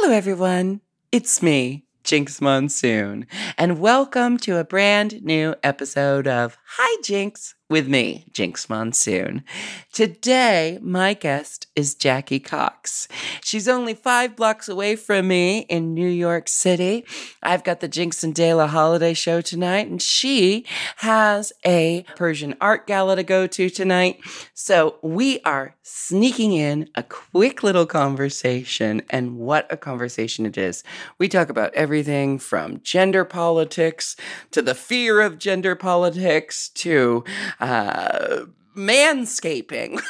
Hello, everyone. It's me, Jinkx Monsoon, and welcome to a brand new episode of Hi Jinx with me, Jinkx Monsoon. Today, my guest is Jackie Cox. She's only five blocks away from me in New York City. I've got the Jinkx and Dela holiday show tonight, and she has a Persian art gala to go to tonight. So we are sneaking in a quick little conversation, and what a conversation it is. We talk about everything from gender politics to the fear of gender politics to uh, manscaping.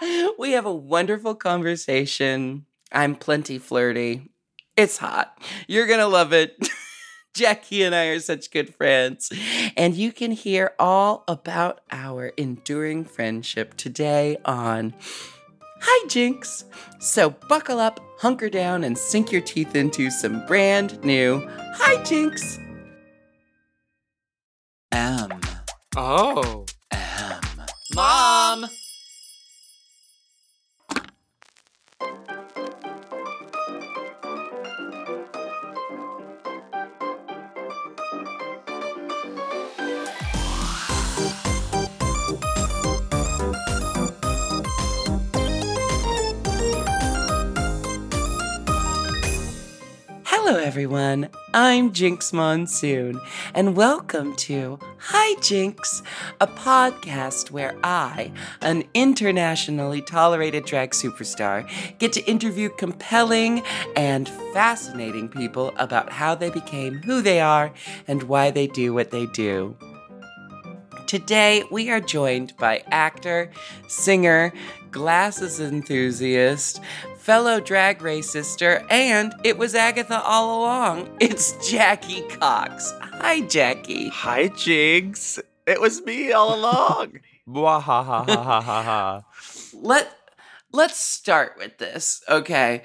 we have a wonderful conversation. I'm plenty flirty. It's hot. You're going to love it. Jackie and I are such good friends. And you can hear all about our enduring friendship today on Hi Jinx. So buckle up, hunker down, and sink your teeth into some brand new Hi Jinx. M. Oh. Mom! Hello, everyone. I'm Jinkx Monsoon, and welcome to Hi Jinx, a podcast where I, an internationally tolerated drag superstar, get to interview compelling and fascinating people about how they became who they are and why they do what they do. Today, we are joined by actor, singer, glasses enthusiast, fellow drag race sister, and it was Agatha all along. It's Jackie Cox. Hi, Jackie. Hi, Jigs. It was me all along. Let let's start with this, okay?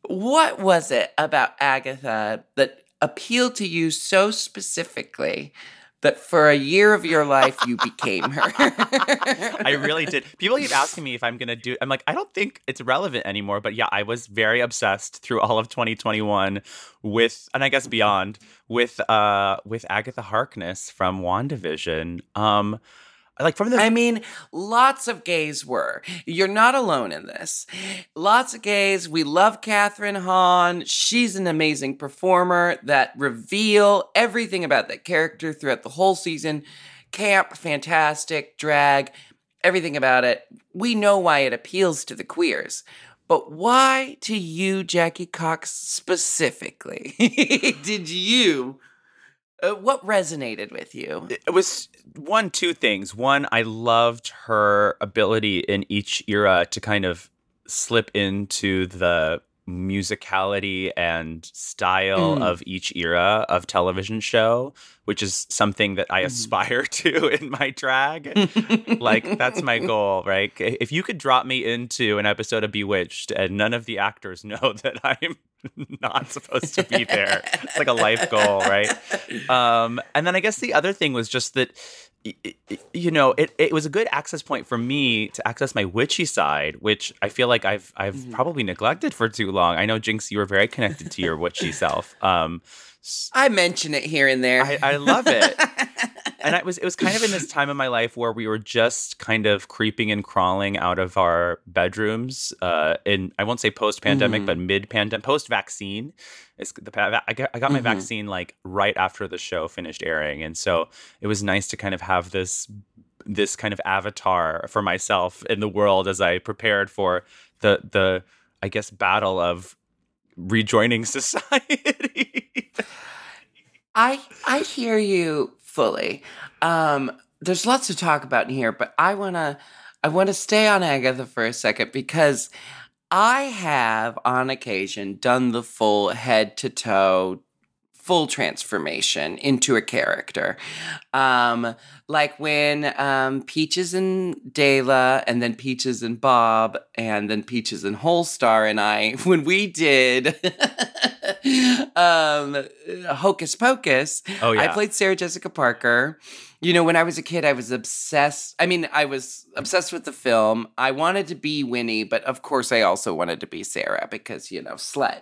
What was it about Agatha that appealed to you so specifically that for a year of your life you became her? I really did. People keep asking me if I'm gonna do. I'm like, I don't think it's relevant anymore. But yeah, I was very obsessed through all of 2021 with, and I guess beyond, with uh with Agatha Harkness from WandaVision. Um, like from the I mean, lots of gays were. You're not alone in this. Lots of gays. We love Kathryn Hahn. She's an amazing performer that reveal everything about that character throughout the whole season. Camp, fantastic, drag, everything about it. We know why it appeals to the queers. But why to you, Jackie Cox, specifically? Did you? Uh, what resonated with you? it was one two things one i loved her ability in each era to kind of slip into the musicality and style Mm. of each era of television show which is something that i Mhm. aspire to in my drag like that's my goal right if you could drop me into an episode of bewitched and none of the actors know that i'm not supposed to be there it's like a life goal right um, and then I guess the other thing was just that, you know, it, it was a good access point for me to access my witchy side, which I feel like I've I've Mhm. probably neglected for too long. I know Jinkx, you were very connected to your witchy self. Um, I mention it here and there. I, I love it. and it was it was kind of in this time of my life where we were just kind of creeping and crawling out of our bedrooms uh in I won't say post pandemic Mhm. but mid pandemic post vaccine it's the I got, I got my Mhm. vaccine like right after the show finished airing and so it was nice to kind of have this this kind of avatar for myself in the world as I prepared for the the I guess battle of rejoining society I I hear you fully. Um, there's lots to talk about in here, but I wanna I wanna stay on Agatha for a second because I have on occasion done the full head to toe full transformation into a character. Um, like when um, Peaches and Dela, and then Peaches and Bob, and then Peaches and Holstar and I, when we did um, Hocus Pocus. Oh yeah. I played Sarah Jessica Parker. You know, when I was a kid, I was obsessed. I mean, I was obsessed with the film. I wanted to be Winnie, but of course, I also wanted to be Sarah because, you know, slut.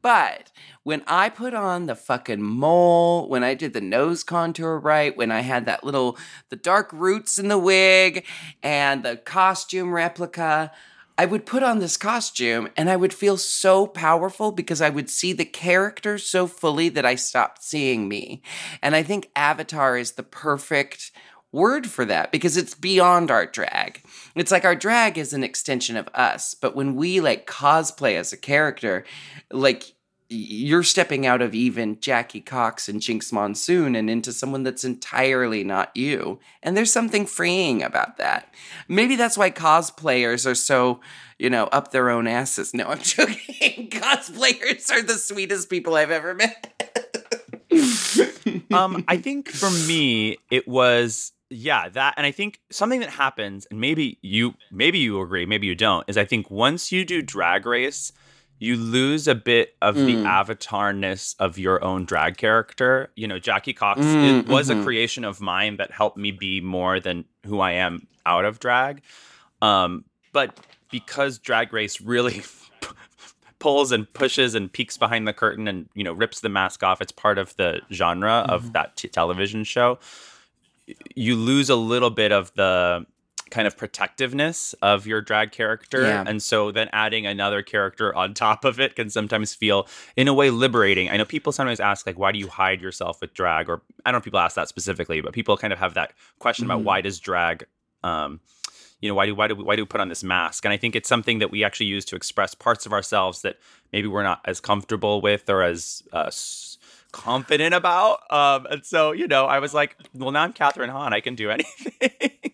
But when I put on the fucking mole, when I did the nose contour right, when I had that little, the dark roots in the wig and the costume replica, I would put on this costume and I would feel so powerful because I would see the character so fully that I stopped seeing me. And I think Avatar is the perfect word for that because it's beyond our drag. It's like our drag is an extension of us, but when we like cosplay as a character, like you're stepping out of even Jackie Cox and Jinkx Monsoon and into someone that's entirely not you. And there's something freeing about that. Maybe that's why cosplayers are so, you know, up their own asses. No, I'm joking. cosplayers are the sweetest people I've ever met. um, I think for me, it was yeah that, and I think something that happens, and maybe you maybe you agree, maybe you don't, is I think once you do Drag Race, you lose a bit of mm. the avatarness of your own drag character. You know, Jackie Cox mm, it was mm-hmm. a creation of mine that helped me be more than who I am out of drag. Um, but because Drag Race really pulls and pushes and peeks behind the curtain and you know rips the mask off, it's part of the genre mm-hmm. of that t- television show. You lose a little bit of the kind of protectiveness of your drag character. Yeah. And so then adding another character on top of it can sometimes feel in a way liberating. I know people sometimes ask like why do you hide yourself with drag or I don't know if people ask that specifically, but people kind of have that question mm-hmm. about why does drag um you know why do why do we, why do we put on this mask and i think it's something that we actually use to express parts of ourselves that maybe we're not as comfortable with or as uh, confident about um, and so you know i was like well now i'm Kathryn hahn i can do anything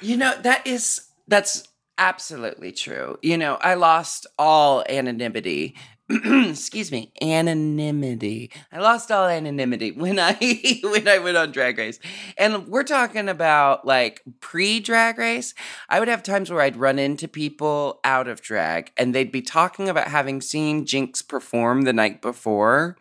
you know, that is that's absolutely true. You know, I lost all anonymity. Excuse me, anonymity. I lost all anonymity when I when I went on Drag Race, and we're talking about like pre Drag Race. I would have times where I'd run into people out of drag, and they'd be talking about having seen Jinkx perform the night before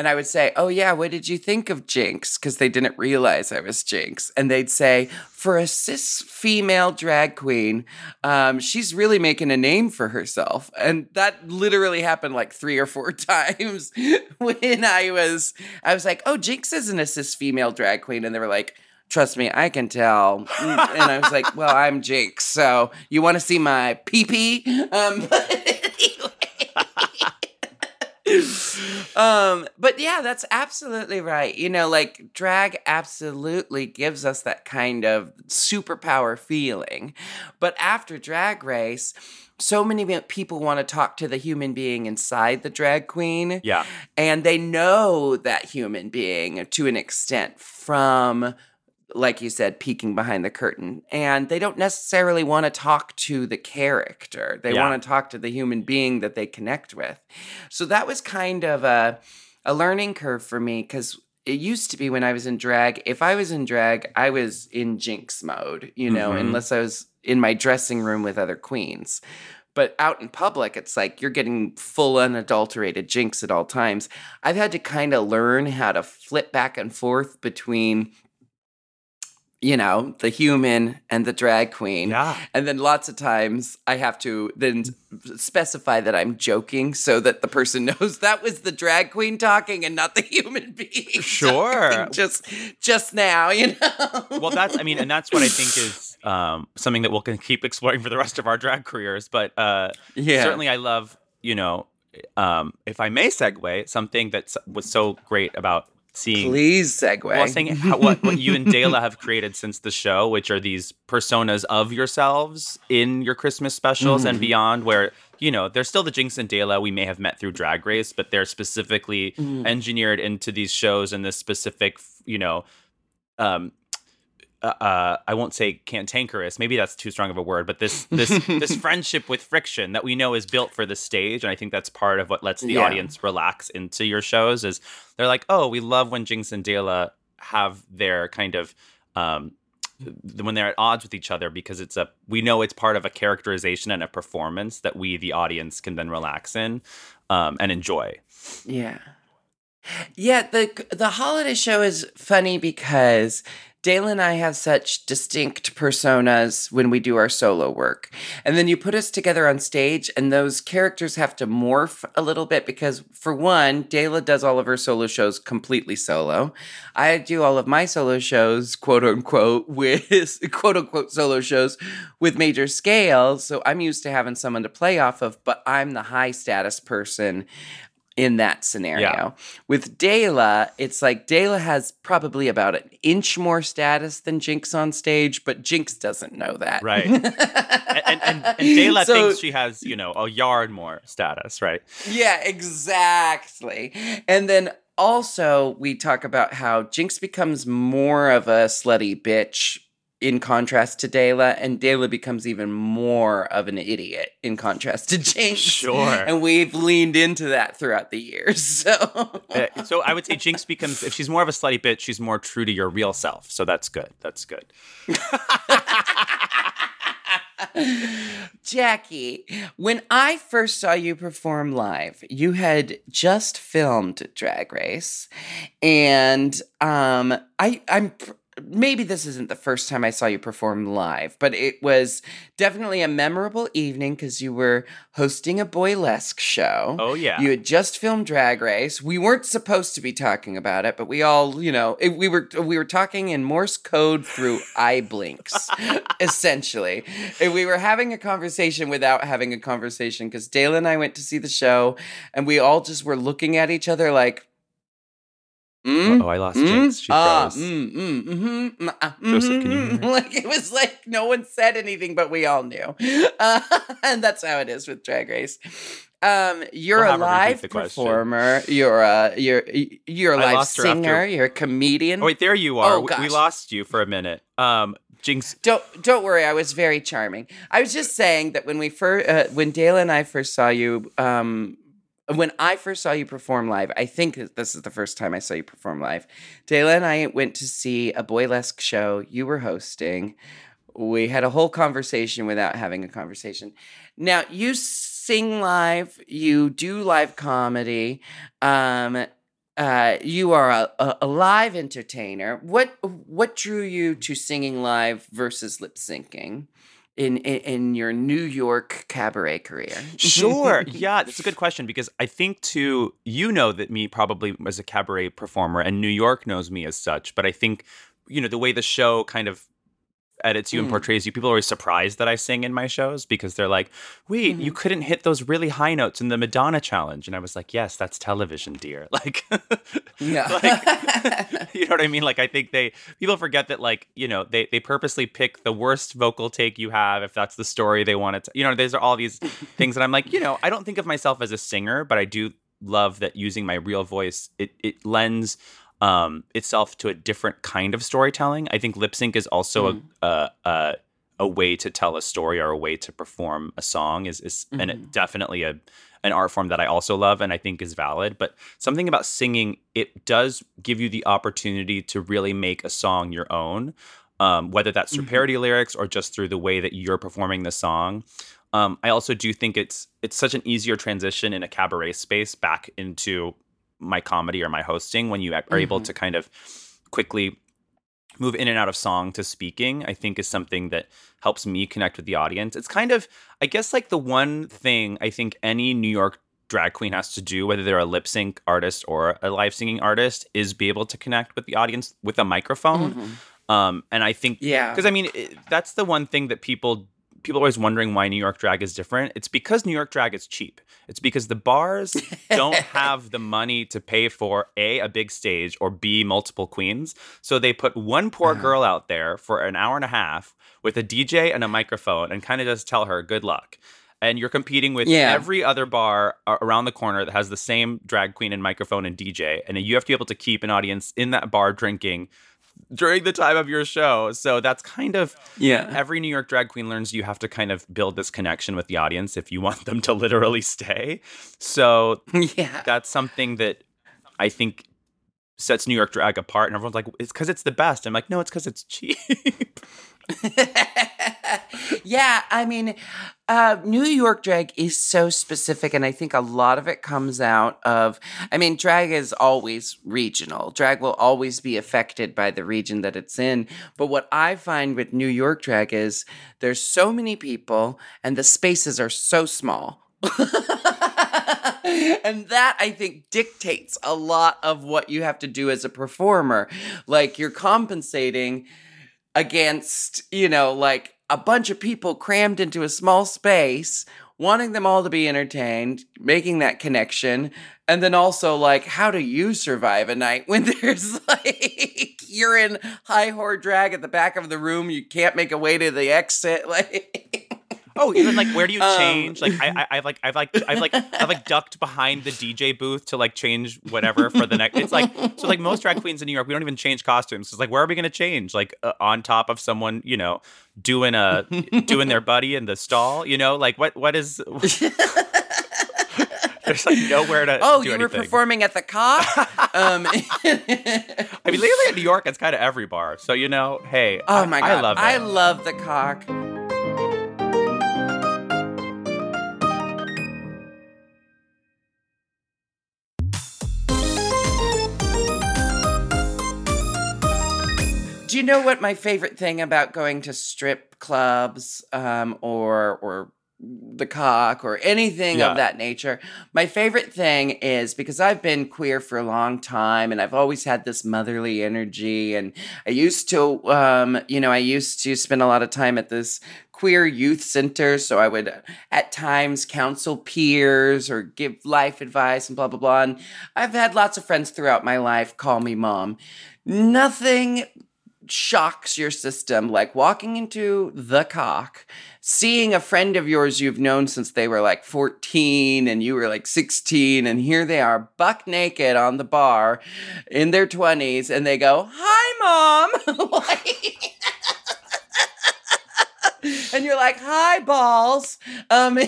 and I would say, Oh, yeah, what did you think of Jinkx?" Because they didn't realize I was Jinkx, And they'd say, For a cis female drag queen, um, she's really making a name for herself. And that literally happened like three or four times when I was, I was like, Oh, Jinkx isn't a cis female drag queen. And they were like, Trust me, I can tell. Mm, and I was like, Well, I'm Jinkx. So you want to see my pee pee? Um, um, but yeah, that's absolutely right. You know, like drag absolutely gives us that kind of superpower feeling. But after drag race, so many people want to talk to the human being inside the drag queen. Yeah. And they know that human being to an extent from like you said, peeking behind the curtain. And they don't necessarily want to talk to the character. They yeah. want to talk to the human being that they connect with. So that was kind of a, a learning curve for me because it used to be when I was in drag, if I was in drag, I was in jinkx mode, you know, mm-hmm. unless I was in my dressing room with other queens. But out in public, it's like you're getting full unadulterated jinkx at all times. I've had to kind of learn how to flip back and forth between you know, the human and the drag queen. Yeah. And then lots of times I have to then specify that I'm joking so that the person knows that was the drag queen talking and not the human being. Sure. Just just now, you know. well, that's I mean, and that's what I think is um, something that we'll keep exploring for the rest of our drag careers. But uh, yeah. certainly I love, you know, um, if I may segue, something that was so great about seeing please segue well, saying how, what, what you and Dela have created since the show, which are these personas of yourselves in your Christmas specials mm. and beyond, where you know they're still the Jinkx and Dela we may have met through Drag Race, but they're specifically mm. engineered into these shows and this specific, you know, um, uh, uh, I won't say cantankerous. Maybe that's too strong of a word, but this this this friendship with friction that we know is built for the stage, and I think that's part of what lets the yeah. audience relax into your shows. Is they're like, oh, we love when Jinkx and Dela have their kind of um, when they're at odds with each other because it's a we know it's part of a characterization and a performance that we the audience can then relax in um, and enjoy. Yeah. Yeah, the the holiday show is funny because Dale and I have such distinct personas when we do our solo work. And then you put us together on stage, and those characters have to morph a little bit because, for one, Dela does all of her solo shows completely solo. I do all of my solo shows, quote unquote, with quote unquote solo shows with major scale. So I'm used to having someone to play off of, but I'm the high status person in that scenario. Yeah. With Dela, it's like Dela has probably about an inch more status than Jinkx on stage, but Jinkx doesn't know that. Right. and, and, and, and Dela So- thinks she has, you know, a yard more status, right? Yeah, exactly. And then also we talk about how Jinkx becomes more of a slutty bitch in contrast to Dela, and Dela becomes even more of an idiot in contrast to Jinkx. Sure. And we've leaned into that throughout the years. So Uh, so I would say Jinkx becomes, if she's more of a slutty bitch, she's more true to your real self. So that's good. That's good. Jackie, when I first saw you perform live, you had just filmed Drag Race, and um, I, I'm maybe this isn't the first time I saw you perform live, but it was definitely a memorable evening because you were hosting a boylesque show. Oh, yeah. You had just filmed Drag Race. We weren't supposed to be talking about it, but we all, you know, it, we were we were talking in Morse code through eye blinks, essentially. And we were having a conversation without having a conversation because Dale and I went to see the show, and we all just were looking at each other like, mm? oh, I lost Mm? Jinkx. She Ah, froze. mm, mm, mhm, mm, ah, Joseph, can you hear mhm. Like it was like no one said anything, but we all knew, uh, and that's how it is with Drag Race. Um, you're We'll a have her repeat live question. performer. You're a you're you're a I live her after- singer. You're a comedian. Oh, wait, there you are. Oh, We- we lost you for a minute. Um, Jinkx, Don't don't worry. I was very charming. I was just saying that when we first, uh, when Dale and I first saw you, um, when I first saw you perform live, I think this is the first time I saw you perform live. Dale and I went to see a boylesque show you were hosting. We had a whole conversation without having a conversation. Now you sing live, you do live comedy. Um, uh, you are a, a, a live entertainer. What what drew you to singing live versus lip syncing in, in in your New York cabaret career? Sure. yeah, that's a good question because I think too, you know that me probably as a cabaret performer and New York knows me as such, but I think, you know, the way the show kind of edits you and Mm. portrays you, people are always surprised that I sing in my shows because they're like, wait, you couldn't hit those really high notes in the Madonna challenge. And I was like, yes, that's television, dear. Like, Yeah. like you know what I mean? Like I think they people forget that like, you know, they they purposely pick the worst vocal take you have if that's the story they want to you know, there's all these things that I'm like, you know, I don't think of myself as a singer, but I do love that using my real voice it it lends um itself to a different kind of storytelling. I think lip sync is also Mm. a, a a a way to tell a story or a way to perform a song is is and Mm-hmm. it definitely a an art form that I also love and I think is valid. But something about singing, it does give you the opportunity to really make a song your own, um, whether that's through Mhm. parody lyrics or just through the way that you're performing the song. Um, I also do think it's it's such an easier transition in a cabaret space back into my comedy or my hosting when you are able Mhm. to kind of quickly move in and out of song to speaking i think is something that helps me connect with the audience it's kind of i guess like the one thing i think any new york drag queen has to do whether they're a lip sync artist or a live singing artist is be able to connect with the audience with a microphone Mhm. um and i think Yeah. because i mean it, that's the one thing that people people are always wondering why new york drag is different. It's because new york drag is cheap. It's because the bars don't have the money to pay for a a big stage or b multiple queens. So they put one poor Uh-huh. girl out there for an hour and a half with a dj and a microphone and kind of just tell her good luck. And you're competing with Yeah. every other bar around the corner that has the same drag queen and microphone and dj and you have to be able to keep an audience in that bar drinking during the time of your show so that's kind of yeah. every New York drag queen learns you have to kind of build this connection with the audience if you want them to literally stay. So Yeah. that's something that I think sets New York drag apart, and everyone's like, "It's because it's the best." I'm like, "No, it's because it's cheap." yeah, I mean, uh, New York drag is so specific, and I think a lot of it comes out of. I mean, drag is always regional. Drag will always be affected by the region that it's in. But what I find with New York drag is there's so many people, and the spaces are so small. and that I think dictates a lot of what you have to do as a performer. Like you're compensating against, you know, like a bunch of people crammed into a small space, wanting them all to be entertained, making that connection. And then also, like, how do you survive a night when there's like, you're in high whore drag at the back of the room, you can't make a way to the exit? Like, Oh, even like where do you Um, change? like I, I, I've like I've like I've like I've like ducked behind the DJ booth to like change whatever for the next. It's like so like most drag queens in New York, we don't even change costumes. It's like where are we gonna change? Like uh, on top of someone, you know, doing a doing their buddy in the stall. You know, like what what is? There's like nowhere to. oh, you were performing at the cock? um, I mean, lately in New York, it's kind of every bar. So you know, hey, oh I- my God. I love it. I love the cock. Do you know what my favorite thing about going to strip clubs um, or or the cock or anything Yeah. of that nature? My favorite thing is because I've been queer for a long time and I've always had this motherly energy and I used to um, you know I used to spend a lot of time at this queer youth center so I would at times counsel peers or give life advice and blah blah blah and I've had lots of friends throughout my life call me mom. Nothing shocks your system like walking into the cock seeing a friend of yours you've known since they were like 14 and you were like 16 and here they are buck naked on the bar in their 20s and they go hi mom Like- and you're like hi balls um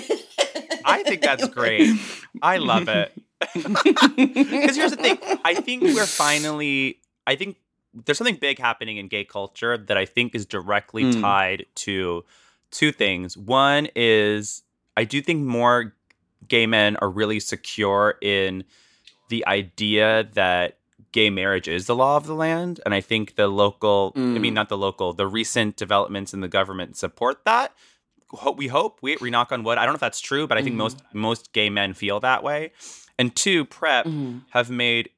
I think that's great. I love it. Because here's the thing. I think we're finally. I think there's something big happening in gay culture that I think is directly Mm. tied to two things. One is I do think more gay men are really secure in the idea that gay marriage is the law of the land. And I think the local, I mean, Mm. not the local, the recent developments in the government support that. Ho- We hope, we, we knock on wood. I don't know if that's true, but I think Mhm. most most gay men feel that way. And two, PrEP Mhm. have made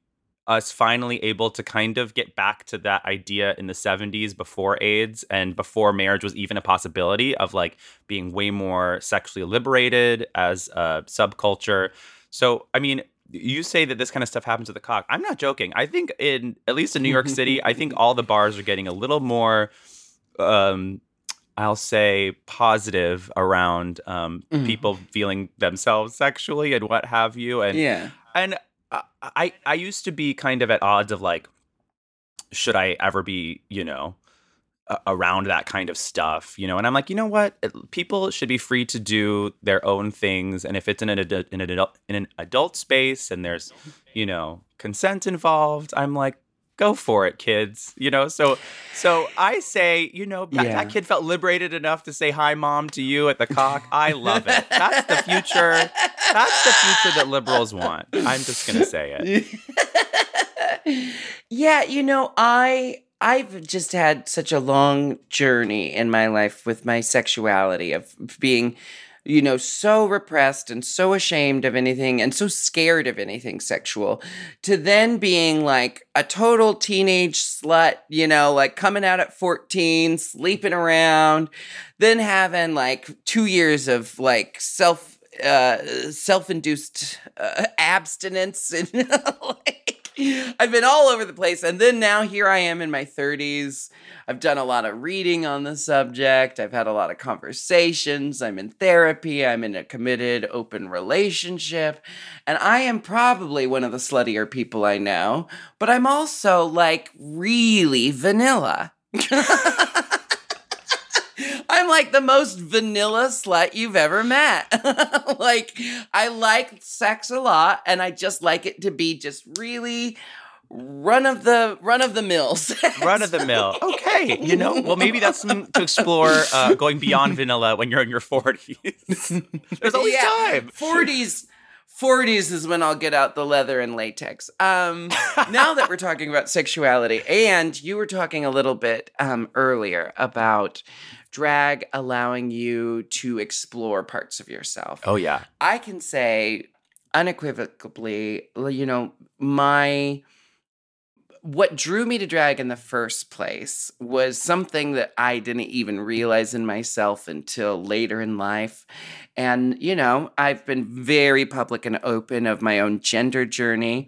us finally able to kind of get back to that idea in the 70s before AIDS and before marriage was even a possibility of like being way more sexually liberated as a subculture. So, I mean, you say that this kind of stuff happens at the cock. I'm not joking. I think in at least in New York City, I think all the bars are getting a little more um I'll say positive around um, Mhm. people feeling themselves sexually and what have you. And yeah and I, I used to be kind of at odds of like, should I ever be, you know, around that kind of stuff, you know? And I'm like, you know what? People should be free to do their own things, and if it's in an in an adult in an adult space and there's, you know, consent involved, I'm like. Go for it, kids. You know, so so I say, you know, that, Yeah. that kid felt liberated enough to say hi, mom, to you at the cock. I love it. That's the future. That's the future that liberals want. I'm just gonna say it. yeah, you know, I I've just had such a long journey in my life with my sexuality of being you know so repressed and so ashamed of anything and so scared of anything sexual to then being like a total teenage slut, you know, like coming out at 14, sleeping around, then having like 2 years of like self uh self-induced uh, abstinence and like I've been all over the place and then now here I am in my 30s. I've done a lot of reading on the subject. I've had a lot of conversations. I'm in therapy. I'm in a committed open relationship. And I am probably one of the sluttier people I know, but I'm also like really vanilla. I'm like the most vanilla slut you've ever met. like, I like sex a lot and I just like it to be just really run of the run of the mills. Run of the mill. Okay, you know, well maybe that's something to explore uh, going beyond vanilla when you're in your 40s. There's always time. 40s 40s is when I'll get out the leather and latex. Um, now that we're talking about sexuality, and you were talking a little bit um, earlier about drag allowing you to explore parts of yourself. Oh yeah. I can say unequivocally, you know, my what drew me to drag in the first place was something that I didn't even realize in myself until later in life. And, you know, I've been very public and open of my own gender journey.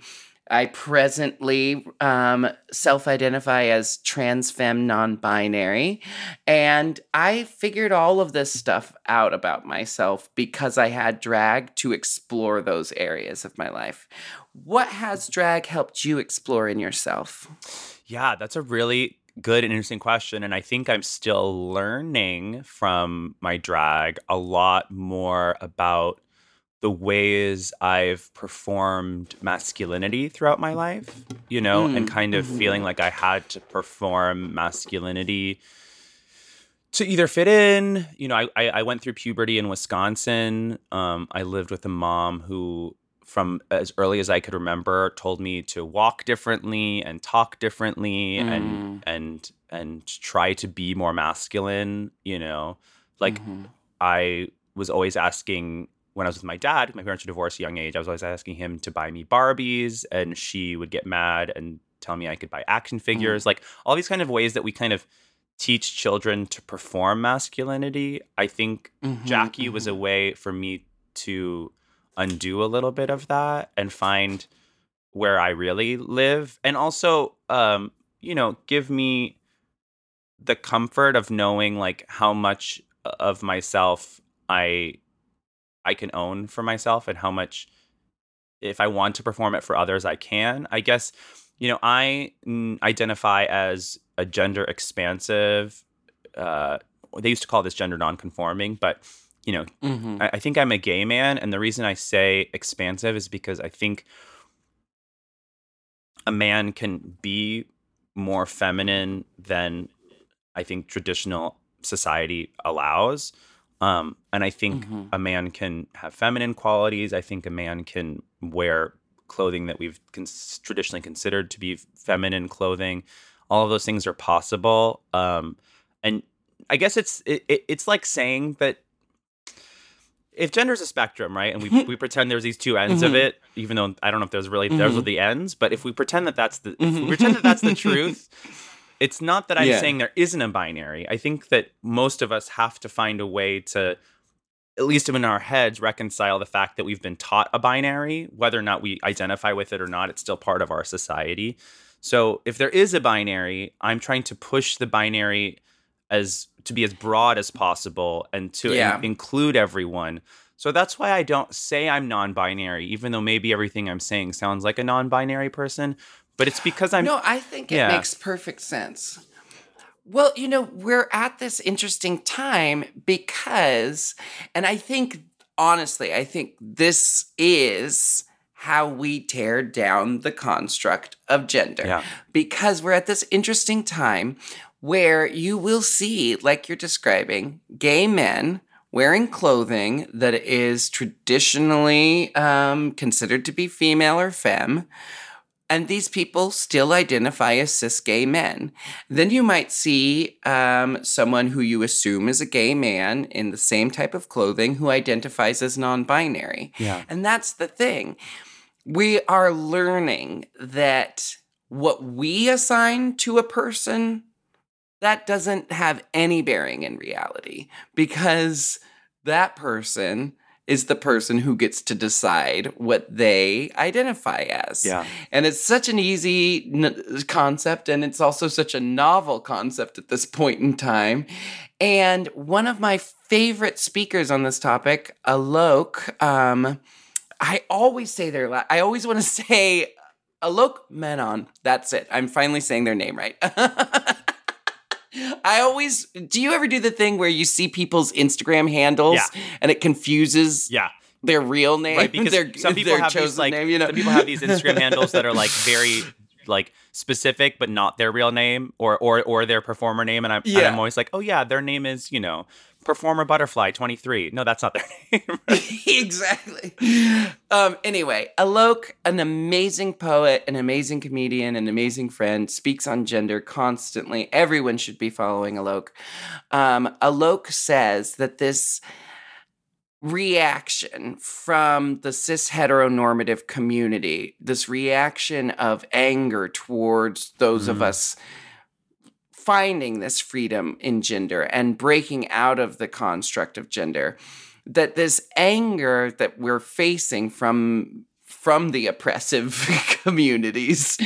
I presently um, self identify as trans femme non binary. And I figured all of this stuff out about myself because I had drag to explore those areas of my life. What has drag helped you explore in yourself? Yeah, that's a really good and interesting question. And I think I'm still learning from my drag a lot more about the ways I've performed masculinity throughout my life, you know, Mm, and kind of mhm. feeling like I had to perform masculinity to either fit in. You know, I, I, I went through puberty in Wisconsin. Um, I lived with a mom who, from as early as I could remember, told me to walk differently and talk differently Mm. and and and try to be more masculine. You know, like Mhm. I was always asking when I was with my dad, my parents were divorced at a young age, I was always asking him to buy me Barbies and she would get mad and tell me I could buy action figures. Like all these kind of ways that we kind of teach children to perform masculinity. I think Mhm, Jackie was a mhm. way for me to undo a little bit of that and find where I really live and also um you know give me the comfort of knowing like how much of myself I I can own for myself and how much if I want to perform it for others I can. I guess you know I identify as a gender expansive uh they used to call this gender nonconforming, but you know, Mhm. I, I think I'm a gay man, and the reason I say expansive is because I think a man can be more feminine than I think traditional society allows. Um, and I think Mhm. a man can have feminine qualities. I think a man can wear clothing that we've cons- traditionally considered to be feminine clothing. All of those things are possible. Um, and I guess it's it, it, it's like saying that if gender is a spectrum, right, and we we pretend there's these two ends of Mhm. it, even though I don't know if there's really those are Mhm. the ends, but if we pretend that that's the if we Mhm. pretend that that's the truth, it's not that I'm Yeah. saying there isn't a binary. I think that most of us have to find a way to at least in our heads reconcile the fact that we've been taught a binary whether or not we identify with it or not it's still part of our society so if there is a binary i'm trying to push the binary as to be as broad as possible and to in- include everyone so that's why i don't say i'm non-binary even though maybe everything i'm saying sounds like a non-binary person but it's because i'm no, I think it makes perfect sense. Well, you know, we're at this interesting time because, and I think, honestly, I think this is how we tear down the construct of gender. Yeah. Because we're at this interesting time where you will see, like you're describing, gay men wearing clothing that is traditionally um, considered to be female or femme. And these people still identify as cis gay men. Then you might see um, someone who you assume is a gay man in the same type of clothing who identifies as non binary. yeah And that's the thing. We are learning that what we assign to a person that doesn't have any bearing in reality because that person is the person who gets to decide what they identify as. yeah And it's such an easy n- concept, and it's also such a novel concept at this point in time. And one of my favorite speakers on this topic, Alok, um, I always say their la- I always want to say Alok Menon. That's it. I'm finally saying their name right. I always do you ever do the thing where you see people's Instagram handles Yeah. and it confuses yeah their real name? right because their, some people have these like name, you know? some people have these Instagram handles that are like very like specific but not their real name or or or their performer name and I'm, and Yeah. I'm always like, "Oh yeah, their name is, you know, performer butterfly 23." No, that's not their name. exactly. Um, anyway, Alok, an amazing poet, an amazing comedian, an amazing friend, speaks on gender constantly. Everyone should be following Alok. Um, Alok says that this reaction from the cis heteronormative community, this reaction of anger towards those of Mm. us finding this freedom in gender and breaking out of the construct of gender that this anger that we're facing from from the oppressive communities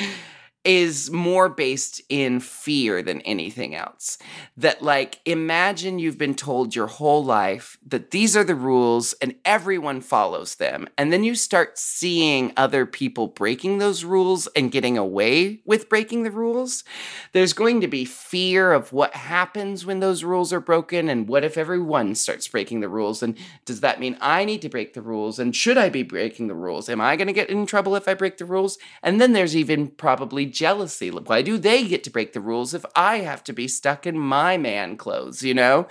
is more based in fear than anything else. That, like, imagine you've been told your whole life that these are the rules and everyone follows them. And then you start seeing other people breaking those rules and getting away with breaking the rules. There's going to be fear of what happens when those rules are broken. And what if everyone starts breaking the rules? And does that mean I need to break the rules? And should I be breaking the rules? Am I going to get in trouble if I break the rules? And then there's even probably jealousy. Why do they get to break the rules if I have to be stuck in my man clothes, you know?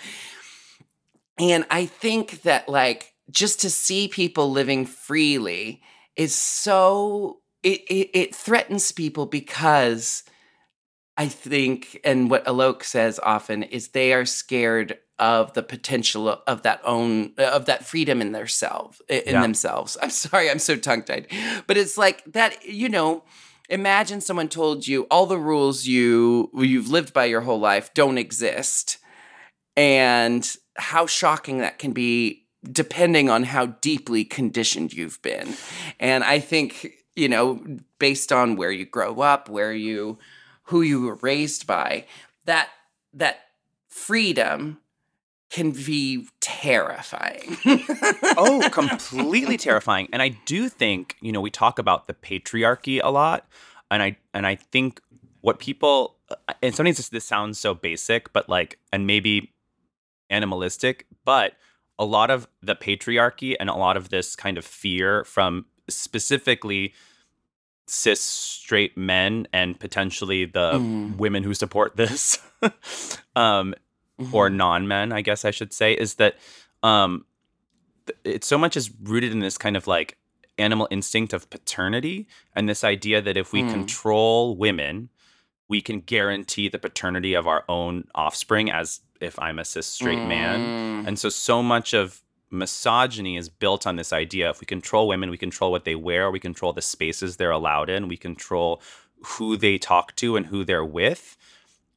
And I think that, like, just to see people living freely is so, it, it, it threatens people because I think, and what Alok says often is they are scared of the potential of that own of that freedom in their self in Yeah. themselves. I'm sorry, I'm so tongue tied, but it's like that. You know, imagine someone told you all the rules you you've lived by your whole life don't exist, and how shocking that can be depending on how deeply conditioned you've been. And I think you know, based on where you grow up, where you who you were raised by, that that freedom can be terrifying. oh, completely terrifying. And I do think, you know, we talk about the patriarchy a lot, and I and I think what people and sometimes this, this sounds so basic, but like and maybe animalistic, but a lot of the patriarchy and a lot of this kind of fear from specifically cis straight men and potentially the Mm. women who support this um or non-men i guess i should say is that um th- it's so much is rooted in this kind of like animal instinct of paternity and this idea that if we Mm. control women we can guarantee the paternity of our own offspring as if i'm a cis straight man Mm. and so so much of misogyny is built on this idea if we control women we control what they wear we control the spaces they're allowed in we control who they talk to and who they're with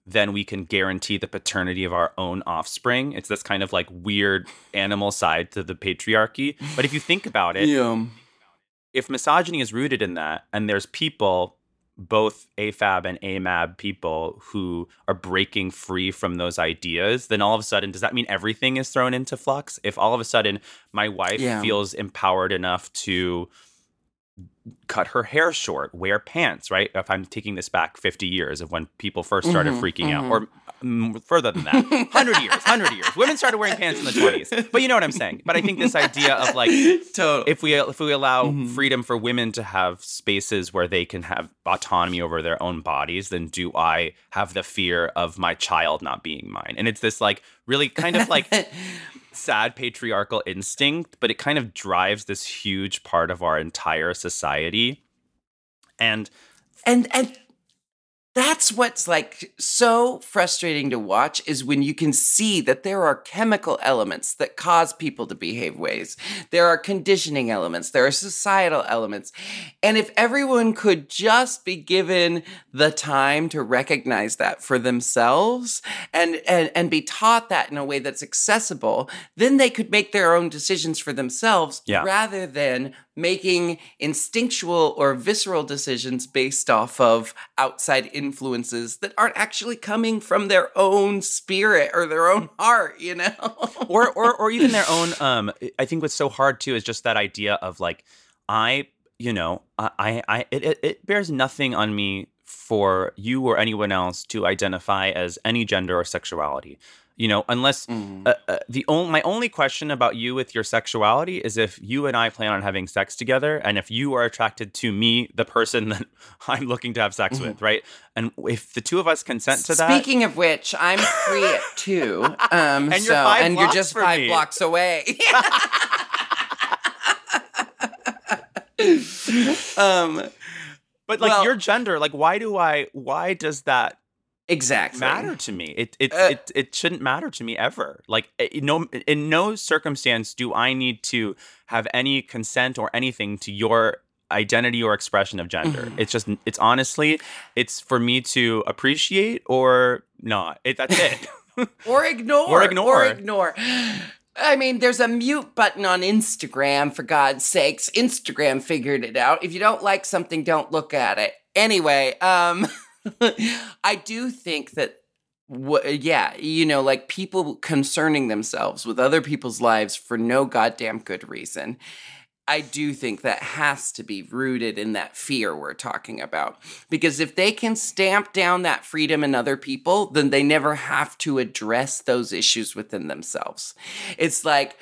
then we can guarantee the paternity of our own offspring it's this kind of like weird animal side to the patriarchy but if you think about it yeah. if misogyny is rooted in that and there's people both afab and amab people who are breaking free from those ideas then all of a sudden does that mean everything is thrown into flux if all of a sudden my wife Yeah. feels empowered enough to cut her hair short wear pants right if i'm taking this back 50 years of when people first started Mhm, freaking mhm. out or mm, further than that 100 years 100 years women started wearing pants in the 20s but you know what i'm saying but i think this idea of like total. if we if we allow Mhm. freedom for women to have spaces where they can have autonomy over their own bodies, then do I have the fear of my child not being mine? And it's this like really kind of like sad patriarchal instinct, but it kind of drives this huge part of our entire society. And and and that's what's like so frustrating to watch is when you can see that there are chemical elements that cause people to behave ways. There are conditioning elements, there are societal elements. And if everyone could just be given the time to recognize that for themselves and and and be taught that in a way that's accessible, then they could make their own decisions for themselves Yeah. rather than making instinctual or visceral decisions based off of outside influences that aren't actually coming from their own spirit or their own heart, you know? or or or even their own um i think what's so hard too is just that idea of like i you know i i it, it bears nothing on me for you or anyone else to identify as any gender or sexuality You know, unless Mm. uh, uh, the only my only question about you with your sexuality is if you and I plan on having sex together, and if you are attracted to me, the person that I'm looking to have sex Mhm. with, right? And if the two of us consent to that, Speaking of which, I'm free at two. Um, And you're so- and you're just five me. blocks away. um, but like well- your gender, like why do I? Why does that exactly. matter to me? It it Uh, it it shouldn't matter to me ever. Like eh, no, in no circumstance do I need to have any consent or anything to your identity or expression of gender. Mhm. It's just it's honestly it's for me to appreciate or not. It, that's it. Or ignore. Or ignore. Or ignore. I mean, there's a mute button on Instagram, for God's sakes. Instagram figured it out. If you don't like something, don't look at it. Anyway, um, I do think that, wh- yeah, you know, like people concerning themselves with other people's lives for no goddamn good reason. I do think that has to be rooted in that fear we're talking about. Because if they can stamp down that freedom in other people, then they never have to address those issues within themselves. It's like,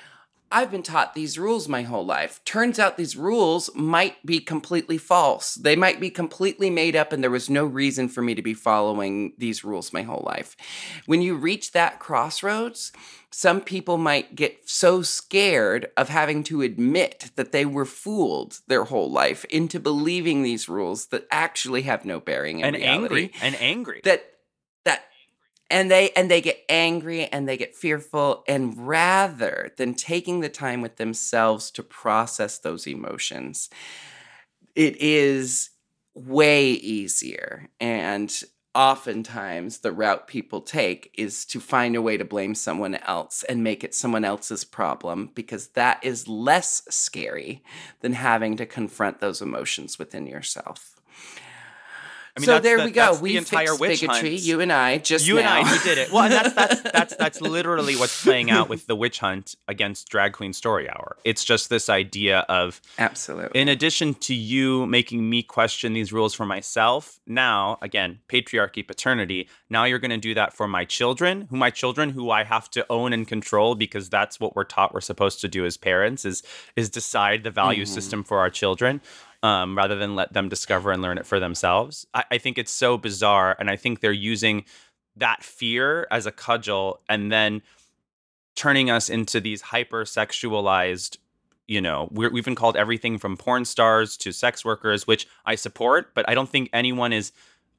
I've been taught these rules my whole life. Turns out these rules might be completely false. They might be completely made up, and there was no reason for me to be following these rules my whole life. When you reach that crossroads, some people might get so scared of having to admit that they were fooled their whole life into believing these rules that actually have no bearing in and reality angry and angry. that and they and they get angry and they get fearful and rather than taking the time with themselves to process those emotions it is way easier. And oftentimes the route people take is to find a way to blame someone else and make it someone else's problem because that is less scary than having to confront those emotions within yourself mean, so there the- we go. that's the We entire witch bigotry. hunt. You and I just you and. I, we did it. Well, and that's that's that's that's literally what's playing out with the witch hunt against Drag Queen Story Hour. It's just this idea of, absolutely. in addition to you making me question these rules for myself, now again, patriarchy, paternity. Now you're going to do that for my children, who my children, who I have to own and control because that's what we're taught we're supposed to do as parents is is decide the value Mhm. system for our children um, rather than let them discover and learn it for themselves. I, I think it's so bizarre, and I think they're using that fear as a cudgel and then turning us into these hypersexualized you know we're, we've been called everything from porn stars to sex workers which i support but i don't think anyone is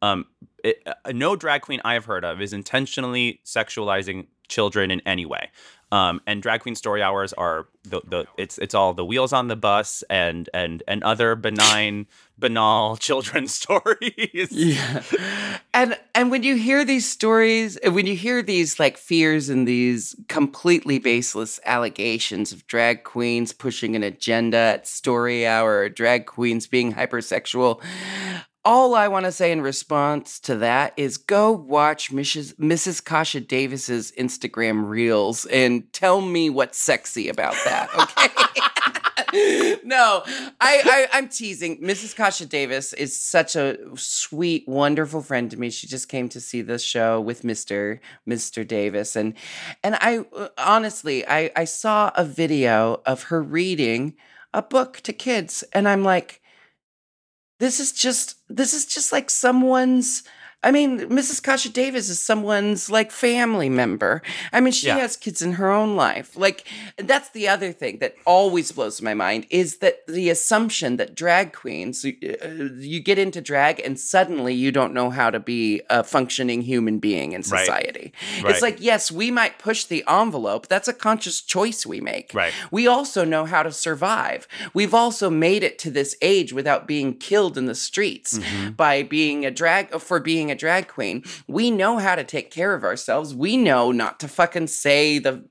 um it, uh, no drag queen i've heard of is intentionally sexualizing children in any way um, and drag queen story hours are the, the it's it's all the wheels on the bus and and and other benign banal children's stories yeah. And and when you hear these stories, uh, when you hear these like fears and these completely baseless allegations of drag queens pushing an agenda at story hour, drag queens being hypersexual, all I want to say in response to that is go watch Mrs. Mrs. Kasha Davis's Instagram reels and tell me what's sexy about that, okay? no, I, I I'm teasing. Mrs. Kasha Davis is such a sweet, wonderful friend to me. She just came to see the show with Mr. Mr. Davis and and I honestly, I I saw a video of her reading a book to kids and I'm like this is just this is just like someone's I mean, Mrs. Kasha Davis is someone's like family member. I mean, she Yeah. has kids in her own life. Like that's the other thing that always blows my mind is that the assumption that drag queens uh, you get into drag and suddenly you don't know how to be a functioning human being in Right. society. Right. It's like yes, we might push the envelope. That's a conscious choice we make. Right. We also know how to survive. We've also made it to this age without being killed in the streets Mm-hmm. by being a drag for being a drag queen. We know how to take care of ourselves. We know not to fucking say the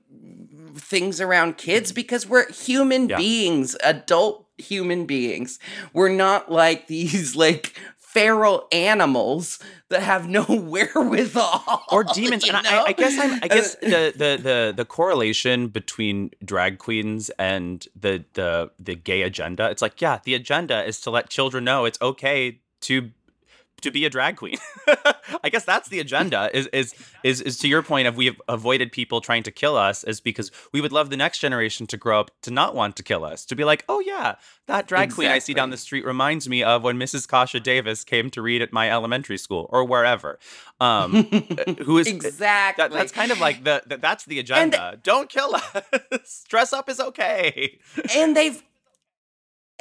things around kids mm-hmm. because we're human Yeah. beings, adult human beings. We're not like these like feral animals that have no wherewithal or demons. and I. I guess I'm, I guess the, the the the correlation between drag queens and the the the gay agenda. It's like yeah, the agenda is to let children know it's okay to to be a drag queen. I guess that's the agenda. Is is is is to your point of we've avoided people trying to kill us is because we would love the next generation to grow up to not want to kill us. To be like, oh yeah, that drag queen I see down the street reminds me of when Mrs. Kasha Davis came to read at my elementary school or wherever. Um, uh, who is exactly that, that's kind of like the, the that's the agenda. Don't kill us. Dress up is okay. And they've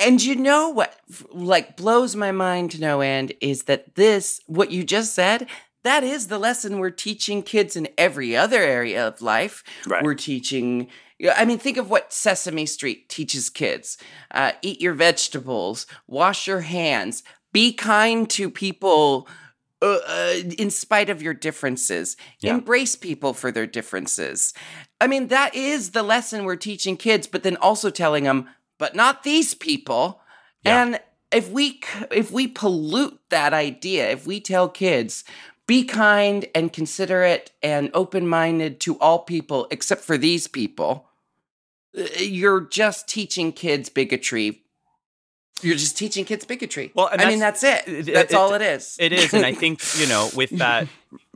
and you know what like blows my mind to no end is that this what you just said that is the lesson we're teaching kids in every other area of life. Right. We're teaching I mean, think of what Sesame Street teaches kids uh, eat your vegetables, wash your hands, be kind to people uh, uh, in spite of your differences, Yeah. embrace people for their differences. I mean, that is the lesson we're teaching kids, but then also telling them, but not these people. Yeah. And if we if we pollute that idea, if we tell kids be kind and considerate and open-minded to all people except for these people, uh, you're just teaching kids bigotry. You're just teaching kids bigotry. Well, I mean that's it. it- That's it- all it is. It is, and I think you know, with that,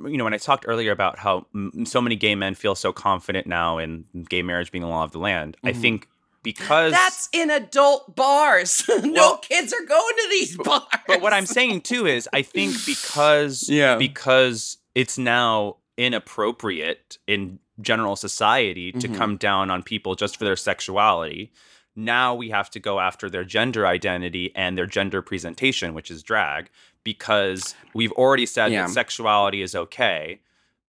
you know, when I talked earlier about how mm, so many gay men feel so confident now in gay marriage being the law of the land, I Mhm. think because That's in adult bars. no Well- kids are going to these bars. but what I'm saying too is I think because Yeah. because it's now inappropriate in general society to Mhm. come down on people just for their sexuality. Now we have to go after their gender identity and their gender presentation, which is drag, because we've already said Yeah. that sexuality is okay.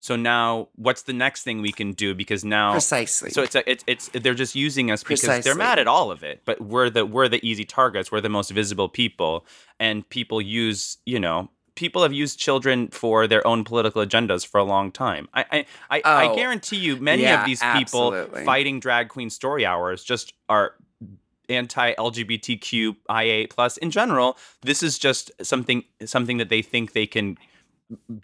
So now, what's the next thing we can do? Because now, precisely. so it's a, it's it's they're just using us because they're mad at all of it. But we're the we're the easy targets. We're the most visible people, and people use you know people have used children for their own political agendas for a long time. I I I, I Oh, guarantee you, many yeah, of these people absolutely. fighting drag queen story hours just are anti LGBTQIA plus in general. This is just something something that they think they can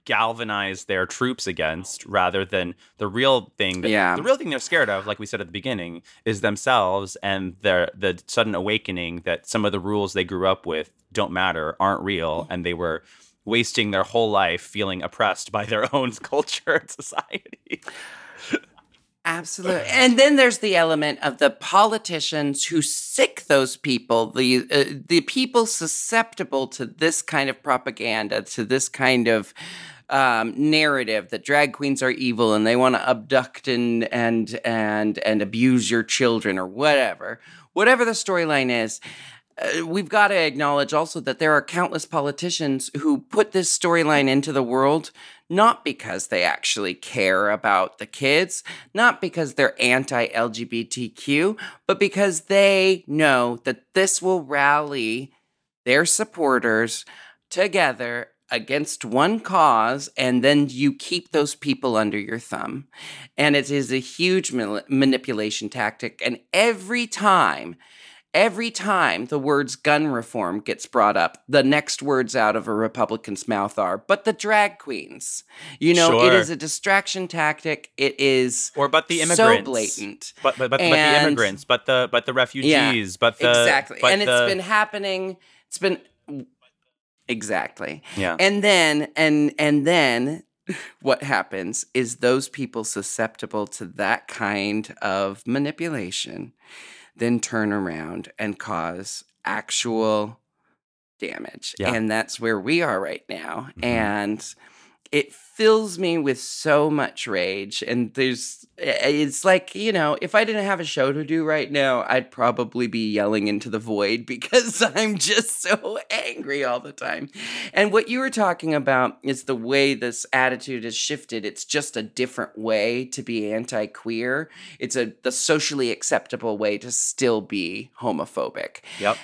galvanize their troops against rather than the real thing that, Yeah. the real thing they're scared of like we said at the beginning is themselves and their the sudden awakening that some of the rules they grew up with don't matter aren't real mm. and they were wasting their whole life feeling oppressed by their own culture and society Absolutely. And then there's the element of the politicians who sick those people, the uh, the people susceptible to this kind of propaganda, to this kind of um, narrative that drag queens are evil and they want to abduct and and and and abuse your children or whatever. Whatever the storyline is, uh, we've got to acknowledge also that there are countless politicians who put this storyline into the world not because they actually care about the kids, not because they're anti LGBTQ, but because they know that this will rally their supporters together against one cause, and then you keep those people under your thumb. And it is a huge manipulation tactic. And every time, every time the words gun reform gets brought up, the next words out of a Republican's mouth are, but the drag queens. You know, it Sure. is a distraction tactic. It is or but the immigrants so blatant. but but but, but the immigrants but the but the refugees but the exactly. but And the- it's been happening. It's been exactly. yeah And then and and then what happens is those people susceptible to that kind of manipulation then turn around and cause actual damage. Yeah. And that's where we are right now. Mhm. And it fills me with so much rage and there's it's like you know if i didn't have a show to do right now i'd probably be yelling into the void because i'm just so angry all the time. And what you were talking about is the way this attitude has shifted. It's just a different way to be anti-queer. It's a the socially acceptable way to still be homophobic. Yep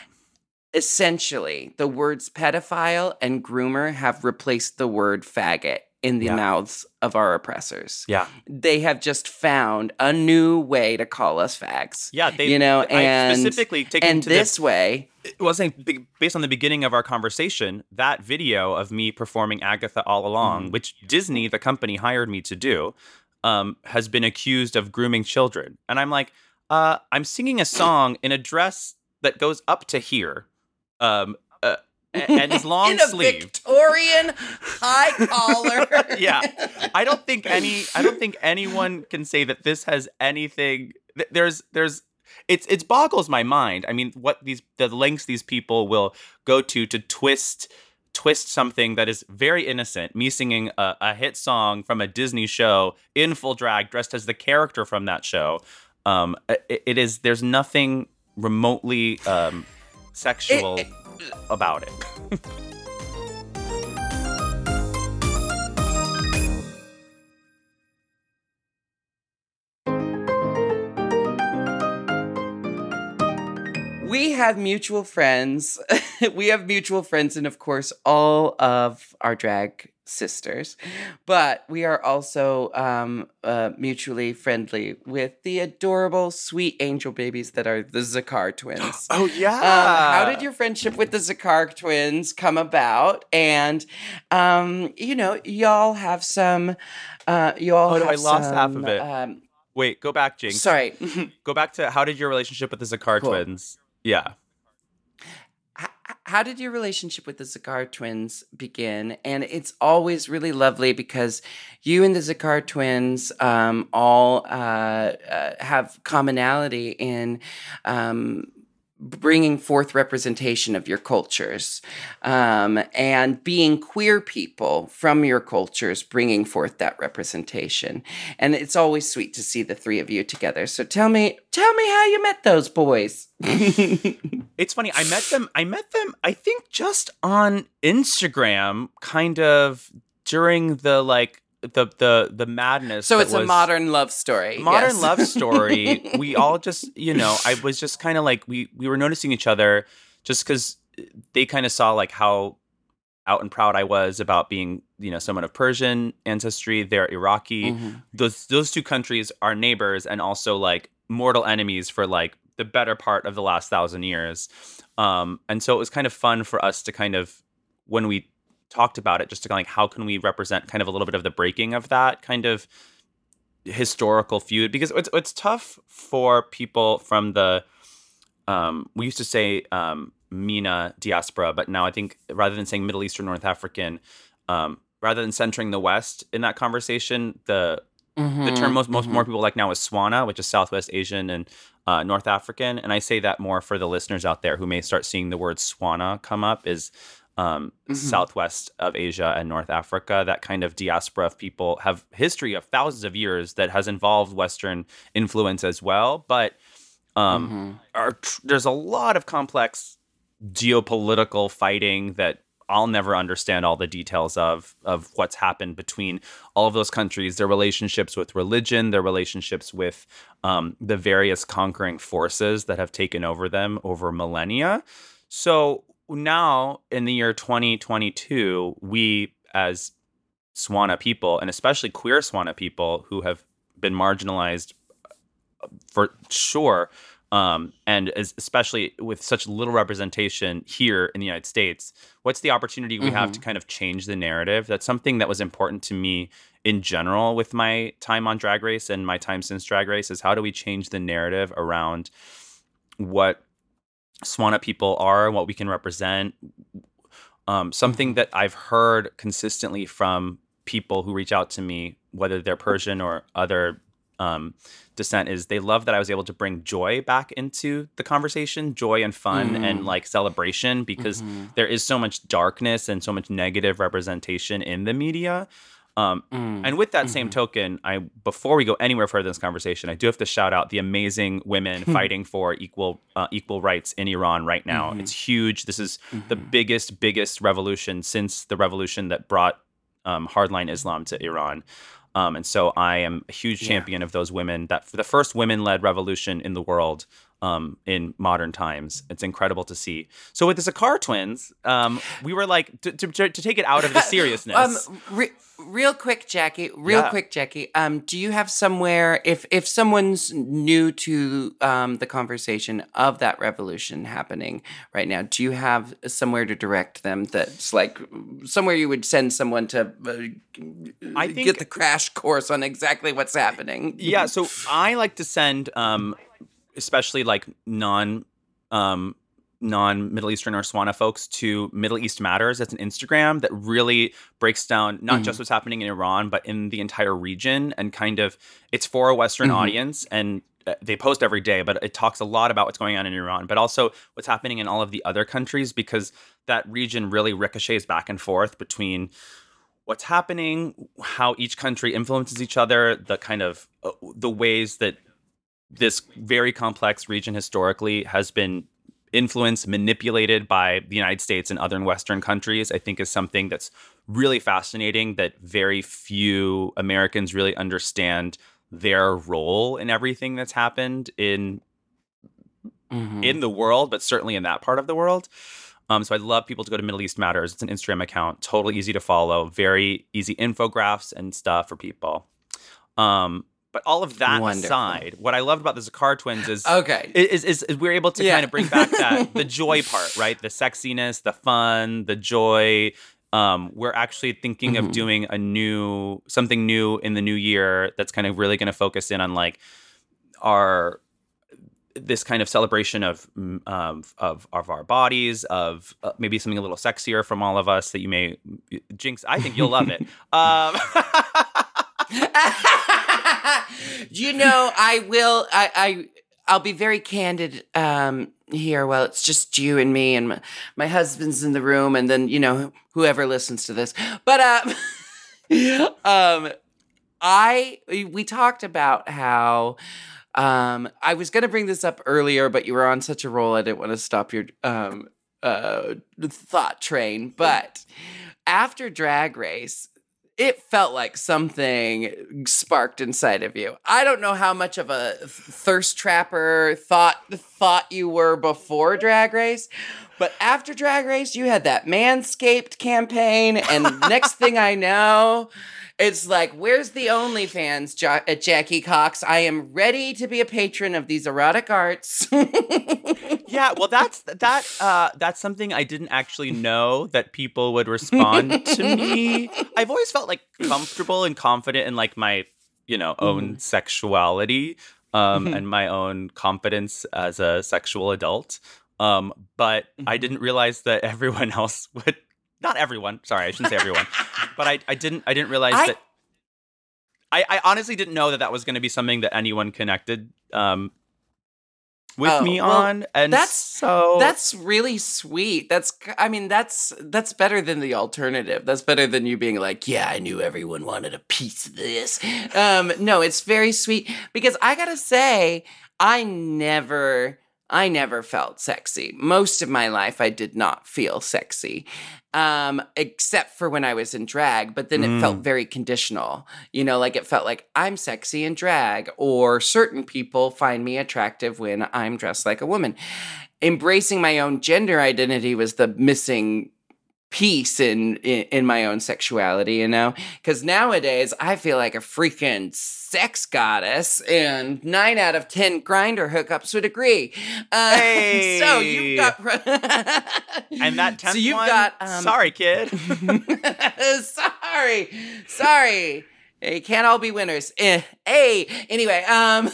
essentially the words pedophile and groomer have replaced the word faggot in the Yeah. mouths of our oppressors. yeah They have just found a new way to call us fags. yeah they You know, I and- specifically taken And to this way, the well, I was saying based on the beginning of our conversation, that video of me performing Agatha all along, Mhm. which Disney, the company, hired me to do, um, has been accused of grooming children, and I'm like, uh, I'm singing a song in a dress that goes up to here, um, uh, and his long in a sleeve. Victorian high collar. yeah. I don't think any I don't think anyone can say that this has anything th- there's there's it's it boggles my mind. I mean, what these the lengths these people will go to to twist twist something that is very innocent. Me singing a, a hit song from a Disney show in full drag, dressed as the character from that show. Um, it, it is there's nothing remotely um, sexual It- about it. we have mutual friends. we have mutual friends, and of course, all of our drag sisters. But we are also um, uh, mutually friendly with the adorable, sweet angel babies that are the Zakar twins. Oh yeah. Um, how did your friendship with the Zakar twins come about? And um, you know, y'all have some. Uh, y'all. Oh, no, I lost half of it. Um, Wait, go back, Jinkx. sorry. Go back to how did your relationship with the Zakar Cool. twins? Yeah. How did your relationship with the Zakar twins begin? And it's always really lovely because you and the Zakar twins um, all uh, uh, have commonality in um, bringing forth representation of your cultures um, and being queer people from your cultures, bringing forth that representation. And it's always sweet to see the three of you together. So tell me, tell me how you met those boys. It's funny. I met them. I met them. I think just on Instagram, kind of during the like the the the madness. So it's a modern love story. modern yes. love story. we all just, you know, I was just kind of like we we were noticing each other just because they kind of saw like how out and proud I was about being, you know, someone of Persian ancestry. They're Iraqi. Mhm. those those two countries are neighbors and also like mortal enemies for like the better part of the last thousand years. Um, and so it was kind of fun for us to kind of when we talked about it, just to kind of like how can we represent kind of a little bit of the breaking of that kind of historical feud because it's it's tough for people from the um, we used to say um, MENA diaspora, but now I think rather than saying Middle Eastern North African, um, rather than centering the West in that conversation, the the Mm-hmm. term most, most more people like now is Swana, which is Southwest Asian and uh, North African. And I say that more for the listeners out there who may start seeing the word Swana come up is um, Mhm. Southwest of Asia and North Africa. That kind of diaspora of people have history of thousands of years that has involved Western influence as well. But um, Mhm. are there's a lot of complex geopolitical fighting that I'll never understand all the details of of what's happened between all of those countries, their relationships with religion, their relationships with um, the various conquering forces that have taken over them over millennia. So now in the year 2022, we as Swana people, and especially queer Swana people who have been marginalized uh, for sure, um, and as, especially with such little representation here in the United States, what's the opportunity we have to kind of change the narrative? That's something that was important to me in general with my time on Drag Race and my time since Drag Race is how do we change the narrative around what Swana people are and what we can represent. Um, something that I've heard consistently from people who reach out to me, whether they're Persian or other um, descent, is they love that I was able to bring joy back into the conversation, joy and fun Mm. and like celebration, because Mhm. there is so much darkness and so much negative representation in the media. Um, Mm. and with that same token, I before we go anywhere further in this conversation, I do have to shout out the amazing women fighting for equal uh, equal rights in Iran right now. Mhm. It's huge. This is the Mhm. biggest biggest revolution since the revolution that brought um, hardline Islam to Iran. Um, and so I am a huge Yeah. champion of those women. That for the first women-led revolution in the world um, in modern times. It's incredible to see. So with the Zakar twins, um, we were like to, to, to take it out of the seriousness. Um, re- real quick, Jackie. Real Yeah. quick, Jackie. Um, do you have somewhere if if someone's new to um the conversation of that revolution happening right now? Do you have somewhere to direct them? That's like somewhere you would send someone to uh, I get the crash course on exactly what's happening. yeah so i like to send um especially like non um non Middle Eastern or Swana folks to Middle East Matters. It's an Instagram that really breaks down not Mhm. just what's happening in Iran, but in the entire region and kind of it's for a Western Mhm. audience and uh, they post every day, but it talks a lot about what's going on in Iran, but also what's happening in all of the other countries because that region really ricochets back and forth between what's happening, how each country influences each other, the kind of uh, the ways that this very complex region historically has been influenced, manipulated by the United States and other Western countries, I think is something that's really fascinating that very few Americans really understand their role in everything that's happened in Mhm. in the world, but certainly in that part of the world. Um, so I'd love people to go to Middle East Matters. It's an Instagram account, totally easy to follow, very easy infographics and stuff for people. Um, but all of that Wonderful. aside, what I loved about the Zakar twins is okay. is, is, is we're able to Yeah. kind of bring back that the joy part, right? The sexiness, the fun, the joy. Um, we're actually thinking Mhm. of doing a new something new in the new year that's kind of really going to focus in on like our this kind of celebration of of of, of our bodies, of uh, maybe something a little sexier from all of us that you may jinkx. I think you'll love it. Um, you know, I will. I, I I'll be very candid um, here. Well, it's just you and me, and my, my husband's in the room, and then you know whoever listens to this. But uh, um, I we talked about how. Um, I was going to bring this up earlier, but you were on such a roll, I didn't want to stop your um, uh, thought train. But after Drag Race, it felt like something sparked inside of you. I don't know how much of a thirst trapper thought thought you were before Drag Race, but after Drag Race, you had that Manscaped campaign, and next thing I know. It's like, where's the OnlyFans, jo- uh, Jackie Cox? I am ready to be a patron of these erotic arts. yeah, well, that's that. Uh, that's something I didn't actually know that people would respond to me. I've always felt like comfortable and confident in like my, you know, own sexuality um, Mhm. and my own confidence as a sexual adult. Um, but I Mhm. didn't realize that everyone else would. Not everyone. Sorry, I shouldn't say everyone. but I, I didn't. I didn't realize I- that. I, I honestly didn't know that that was going to be something that anyone connected um, with Oh, me well, on, and that's- so That's really sweet. That's I mean that's that's better than the alternative. That's better than you being like, yeah, I knew everyone wanted a piece of this. Um no, it's very sweet because I got to say I never I never felt sexy. Most of my life I did not feel sexy. Um except for when I was in drag, but then it felt Mm. very conditional. You know, like it felt like I'm sexy in drag or certain people find me attractive when I'm dressed like a woman embracing my own gender identity was the missing piece in in, in my own sexuality you know? Because nowadays i feel like a freaking sex goddess and nine out of ten Grindr hookups would agree. Uh, so you've got and that tenth so you've one, got um, sorry, kid. sorry sorry. You can't all be winners. Eh. hey anyway um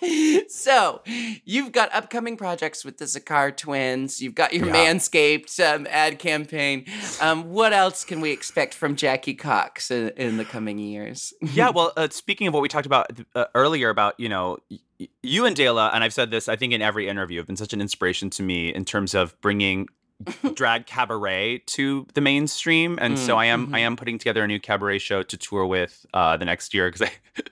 so you've got upcoming projects with the Zakar twins. You've got your Yeah. Manscaped um, ad campaign. Um, what else can we expect from Jackie Cox in, in the coming years? yeah, well, uh, speaking of what we talked about uh, earlier about you know y- you and Dela, and I've said this I think in every interview, have been such an inspiration to me in terms of bringing drag cabaret to the mainstream, and so Mm, I am I mhm. am putting together a new cabaret show to tour with uh, the next year because I.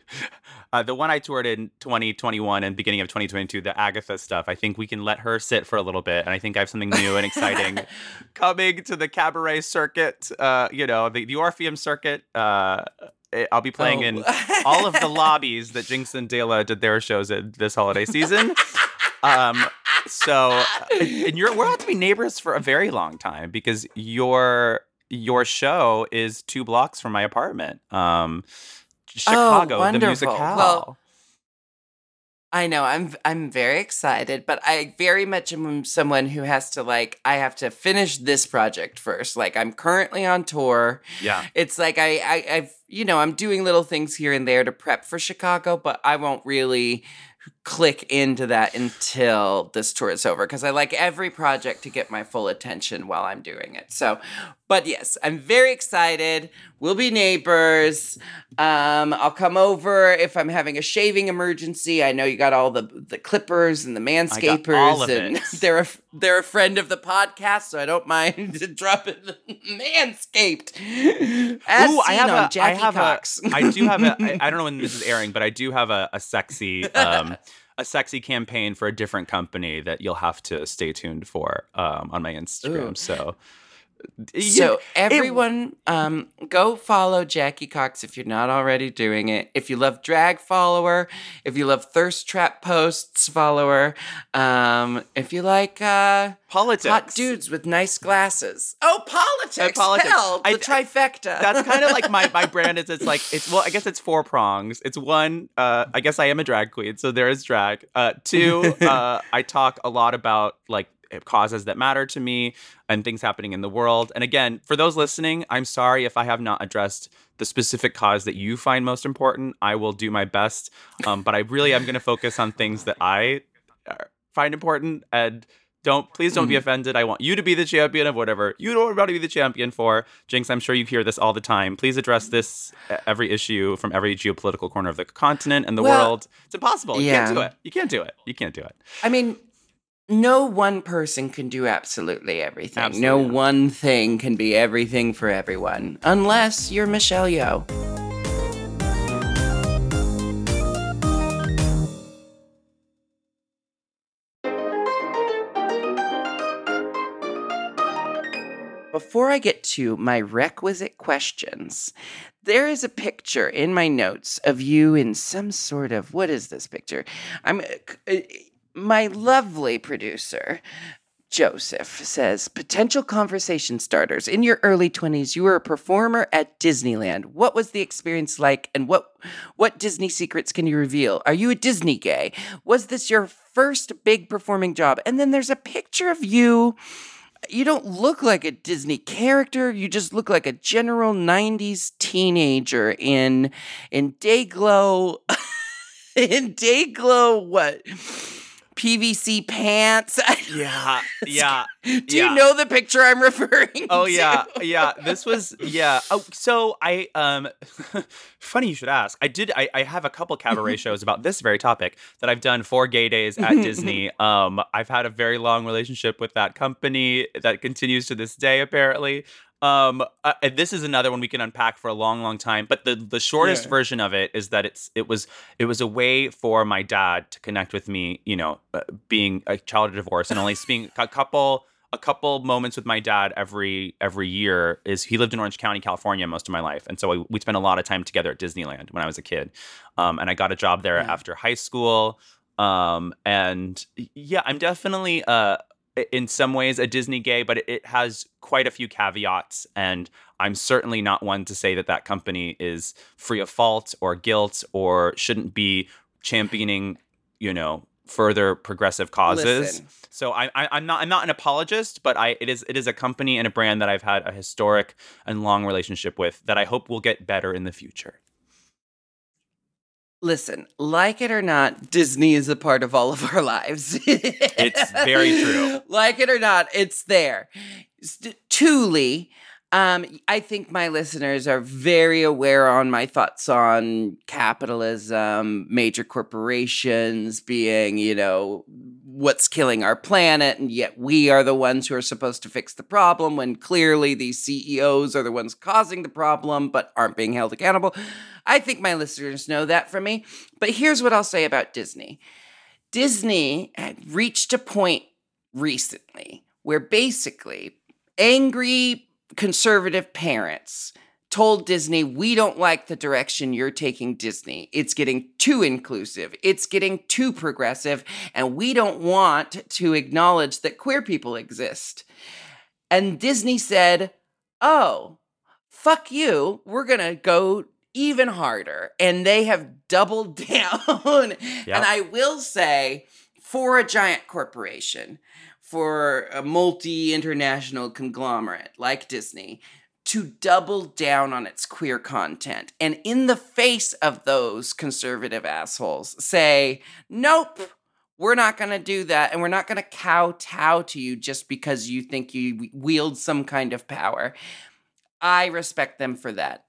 Uh, the one I toured in 2021 and beginning of 2022, the Agatha stuff, I think we can let her sit for a little bit. And I think I have something new and exciting coming to the cabaret circuit, uh, you know, the, the Orpheum circuit. Uh, eh, I'll be playing in Oh. all of the lobbies that Jinkx and DeLa did their shows in this holiday season. Um, so, and you're we're about to be neighbors for a very long time because your your show is two blocks from my apartment. Um, Chicago, the Oh, wonderful. musicale. Well, I know I'm I'm very excited, but I very much am someone who has to like I have to finish this project first. Like I'm currently on tour. yeah. It's like I, I I've you know I'm doing little things here and there to prep for Chicago, but I won't really click into that until this tour is over because I like every project to get my full attention while I'm doing it. So, but yes, I'm very excited. We'll be neighbors. Um, I'll come over if I'm having a shaving emergency. I know you got all the the clippers and the manscapers, all of and it. they're a, they're a friend of the podcast, so I don't mind dropping the manscaped. As Ooh, I have on a, I Jackie have Cox. a, I do have a, I, I don't know when this is airing, but I do have a, a sexy, um, a sexy campaign for a different company that you'll have to stay tuned for um, on my Instagram. Ooh. So, So everyone, um, go follow Jackie Cox if you're not already doing it. If you love drag, follow her. If you love thirst trap posts, follow her. Um, if you like uh, politics, hot dudes with nice glasses, oh politics, politics. hell, the I- trifecta. That's kind of like my my brand is. It's like it's well, I guess it's four prongs. It's one. Uh, I guess I am a drag queen, so there is drag. Uh, two. Uh, I talk a lot about like causes that matter to me and things happening in the world. And again, for those listening, I'm sorry if I have not addressed the specific cause that you find most important. I will do my best, um, but I really am going to focus on things that I uh, find important and. Don't please don't be offended. I want you to be the champion of whatever you don't want to be the champion for. Jinkx, I'm sure you hear this all the time. Please address this every issue from every geopolitical corner of the continent and the Well, world. It's impossible. You can't do it. You can't do it. You can't do it. I mean, no one person can do absolutely everything. Absolutely no one thing can be everything for everyone, unless you're Michelle Yeoh. Before I get to my requisite questions, there is a picture in my notes of you in some sort of what is this picture? I'm uh, my lovely producer Joseph says potential conversation starters. In your early 20s, you were a performer at Disneyland. What was the experience like and what what Disney secrets can you reveal? Are you a Disney gay? Was this your first big performing job? And then there's a picture of you you don't look like a Disney character. You just look like a general 90s teenager in in day glow in day glow what? PVC pants. Yeah, yeah. Do yeah. you know the picture I'm referring Oh to? yeah, yeah. This was yeah. Oh, so I um, funny you should ask. I did. I, I have a couple cabaret shows about this very topic that I've done for gay days at Disney. Um, I've had a very long relationship with that company that continues to this day. Apparently, um, uh, this is another one we can unpack for a long, long time. But the the shortest Yeah. version of it is that it's it was it was a way for my dad to connect with me. You know, uh, being a child of divorce and only being a couple a couple moments with my dad every every year is he lived in Orange County, California, most of my life, and so I, we spent a lot of time together at Disneyland when I was a kid, um, and I got a job there Yeah. after high school, um, and yeah, I'm definitely uh, in some ways a Disney gay, but it, has quite a few caveats, and I'm certainly not one to say that that company is free of fault or guilt or shouldn't be championing, you know, further progressive causes. Listen. So I, I, I'm not I'm not an apologist, but I it is it is a company and a brand that I've had a historic and long relationship with that I hope will get better in the future. Listen, like it or not, Disney is a part of all of our lives. It's very true. Like it or not, it's there. Truly, um, I think my listeners are very aware on my thoughts on capitalism, major corporations being, you know, what's killing our planet, and yet we are the ones who are supposed to fix the problem when clearly these CEOs are the ones causing the problem but aren't being held accountable. I think my listeners know that from me. But here's what I'll say about Disney Disney had reached a point recently where basically angry conservative parents told Disney, we don't like the direction you're taking Disney. It's getting too inclusive, it's getting too progressive, and we don't want to acknowledge that queer people exist. And Disney said, oh, fuck you, we're gonna go even harder. And they have doubled down. And I will say, for a giant corporation, for a multi international conglomerate like Disney, to double down on its queer content and in the face of those conservative assholes say, nope, we're not going to do that and we're not going to kowtow to you just because you think you wield some kind of power. I respect them for that.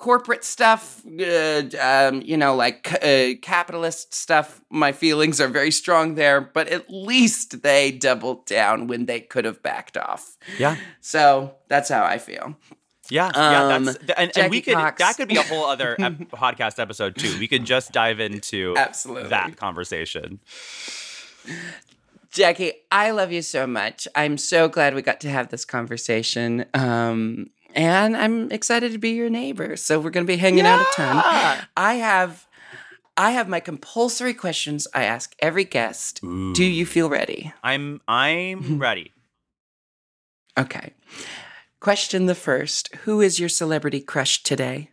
Corporate stuff, uh, um, you know, like uh, capitalist stuff, my feelings are very strong there, but at least they doubled down when they could have backed off. Yeah. So that's how I feel. Yeah, yeah, Um, that's and, and we could Cox. that could be a whole other ep- podcast episode too. We could just dive into Absolutely. that conversation. Jackie, I love you so much. I'm so glad we got to have this conversation. Um, and I'm excited to be your neighbor. So we're going to be hanging out a ton. I have I have my compulsory questions I ask every guest. Do you feel ready? I'm I'm ready. Okay. Question the first. Who is your celebrity crush today?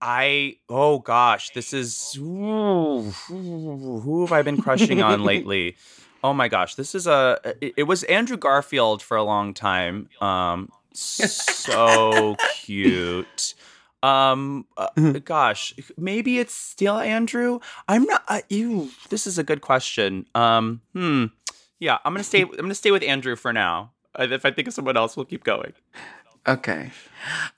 I oh gosh, this is ooh, who have I been crushing on lately? Oh my gosh, this is a it, was Andrew Garfield for a long time. Um so cute. Um uh, gosh, maybe it's still Andrew. I'm not uh, ew, this is a good question. Um hmm. Yeah, I'm going to stay I'm to stay with Andrew for now. Uh, If I think of someone else, we'll keep going. Okay.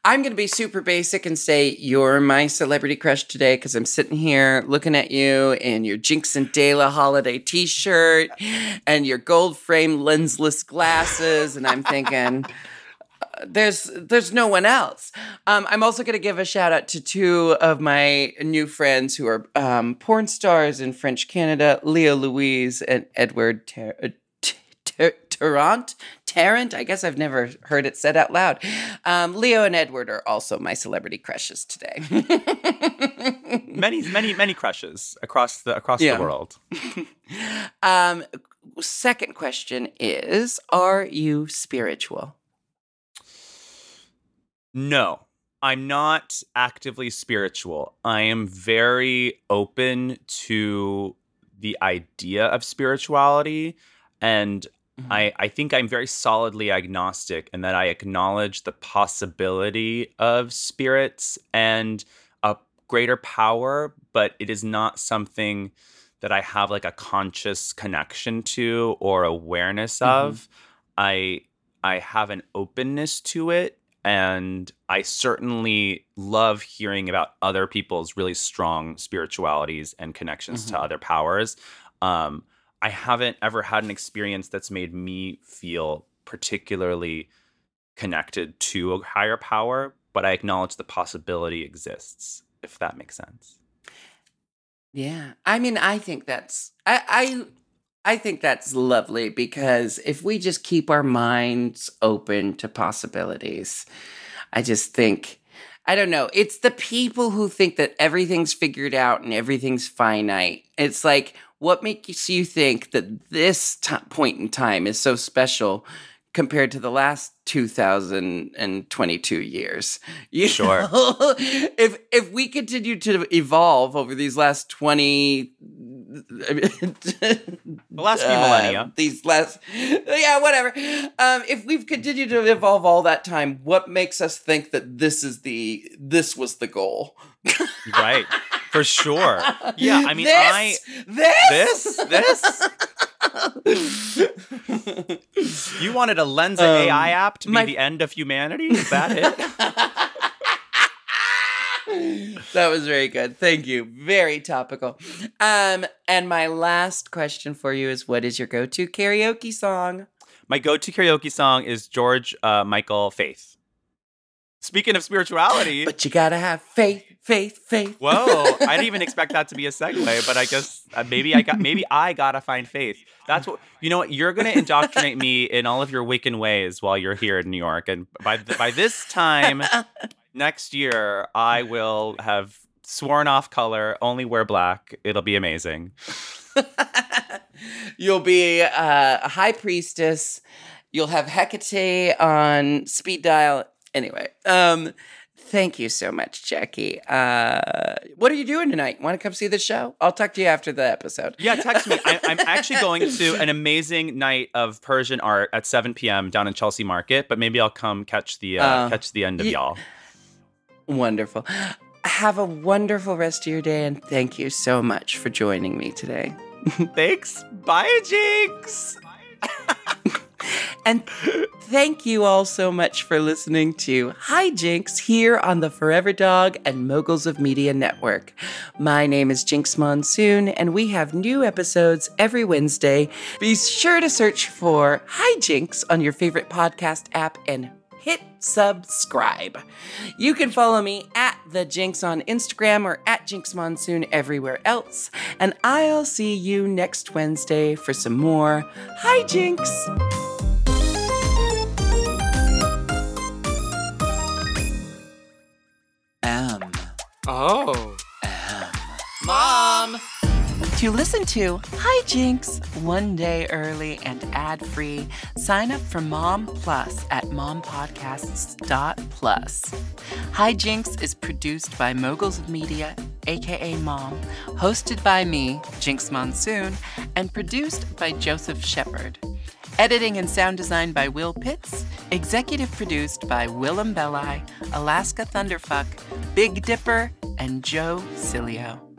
I'm going to be super basic and say you're my celebrity crush today because I'm sitting here looking at you in your Jinkx and DeLa holiday t shirt and your gold frame lensless glasses. And I'm thinking, uh, there's there's no one else. Um, I'm also going to give a shout out to two of my new friends who are um, porn stars in French Canada, Leo Louise and Edward Ter- uh, Ter- Tarrant. Tarrant. I guess I've never heard it said out loud. Um, Leo and Edward are also my celebrity crushes today. Many many many crushes across the across Yeah. the world. um, second question is: Are you spiritual? No, I'm not actively spiritual. I am very open to the idea of spirituality. And I, I think I'm very solidly agnostic in that I acknowledge the possibility of spirits and a greater power, but it is not something that I have like a conscious connection to or awareness of. I I have an openness to it and I certainly love hearing about other people's really strong spiritualities and connections to Mhm. other powers. Um, I haven't ever had an experience that's made me feel particularly connected to a higher power, but I acknowledge the possibility exists, if that makes sense. Yeah. I mean, I think that's I I I think that's lovely because if we just keep our minds open to possibilities, I just think I don't know. It's the people who think that everything's figured out and everything's finite. It's like what makes you think that this t- point in time is so special compared to the last 2022 years you Sure. know? if if we continue to evolve over these last 20 The last few millennia. these last yeah whatever um if we've continued to evolve all that time what makes us think that this is the this was the goal Right. For sure. Yeah, I mean, this, I this this this you wanted a Lensa Um, AI app to be my- the end of humanity? Is that it? that was very good. Thank you. Very topical. Um, and my last question for you is what is your go-to karaoke song? My go-to karaoke song is George uh, Michael Faith. Speaking of spirituality, But you gotta have faith, faith, faith. whoa! I didn't even expect that to be a segue, but I guess uh, maybe I got maybe I gotta find faith. That's what you know. What you're gonna indoctrinate me in all of your Wiccan ways while you're here in New York, and by th- by this time next year, I will have sworn off color, only wear black. It'll be amazing. You'll be uh, a high priestess. You'll have Hecate on speed dial. Anyway, um, Thank you so much, Jackie. Uh, what are you doing tonight? Want to come see the show? I'll talk to you after the episode. Yeah, text me. I, I'm actually going to an amazing night of Persian art at 7 p.m. down in Chelsea Market, but maybe I'll come catch the uh, Uh, catch the end of y'all. Wonderful. Have a wonderful rest of your day, and thank you so much for joining me today. Thanks. Bye, Jinkx. And thank you all so much for listening to Hi Jinx here on the Forever Dog and Moguls of Media Network. My name is Jinkx Monsoon, and we have new episodes every Wednesday. Be sure to search for Hi Jinx on your favorite podcast app and hit subscribe. You can follow me at the Jinkx on Instagram or at Jinkx Monsoon everywhere else. And I'll see you next Wednesday for some more Hijinks. M. Oh. M. Mom. To listen to Hijinks one day early and ad free, sign up for Mom Plus at mompodcasts.plus. Hijinks is produced by Moguls of Media, aka Mom, hosted by me, Jinkx Monsoon, and produced by Joseph Shepard. Editing and sound design by Will Pitts, executive produced by Willam Belli, Alaska Thunderfuck, Big Dipper, and Joe Cilio.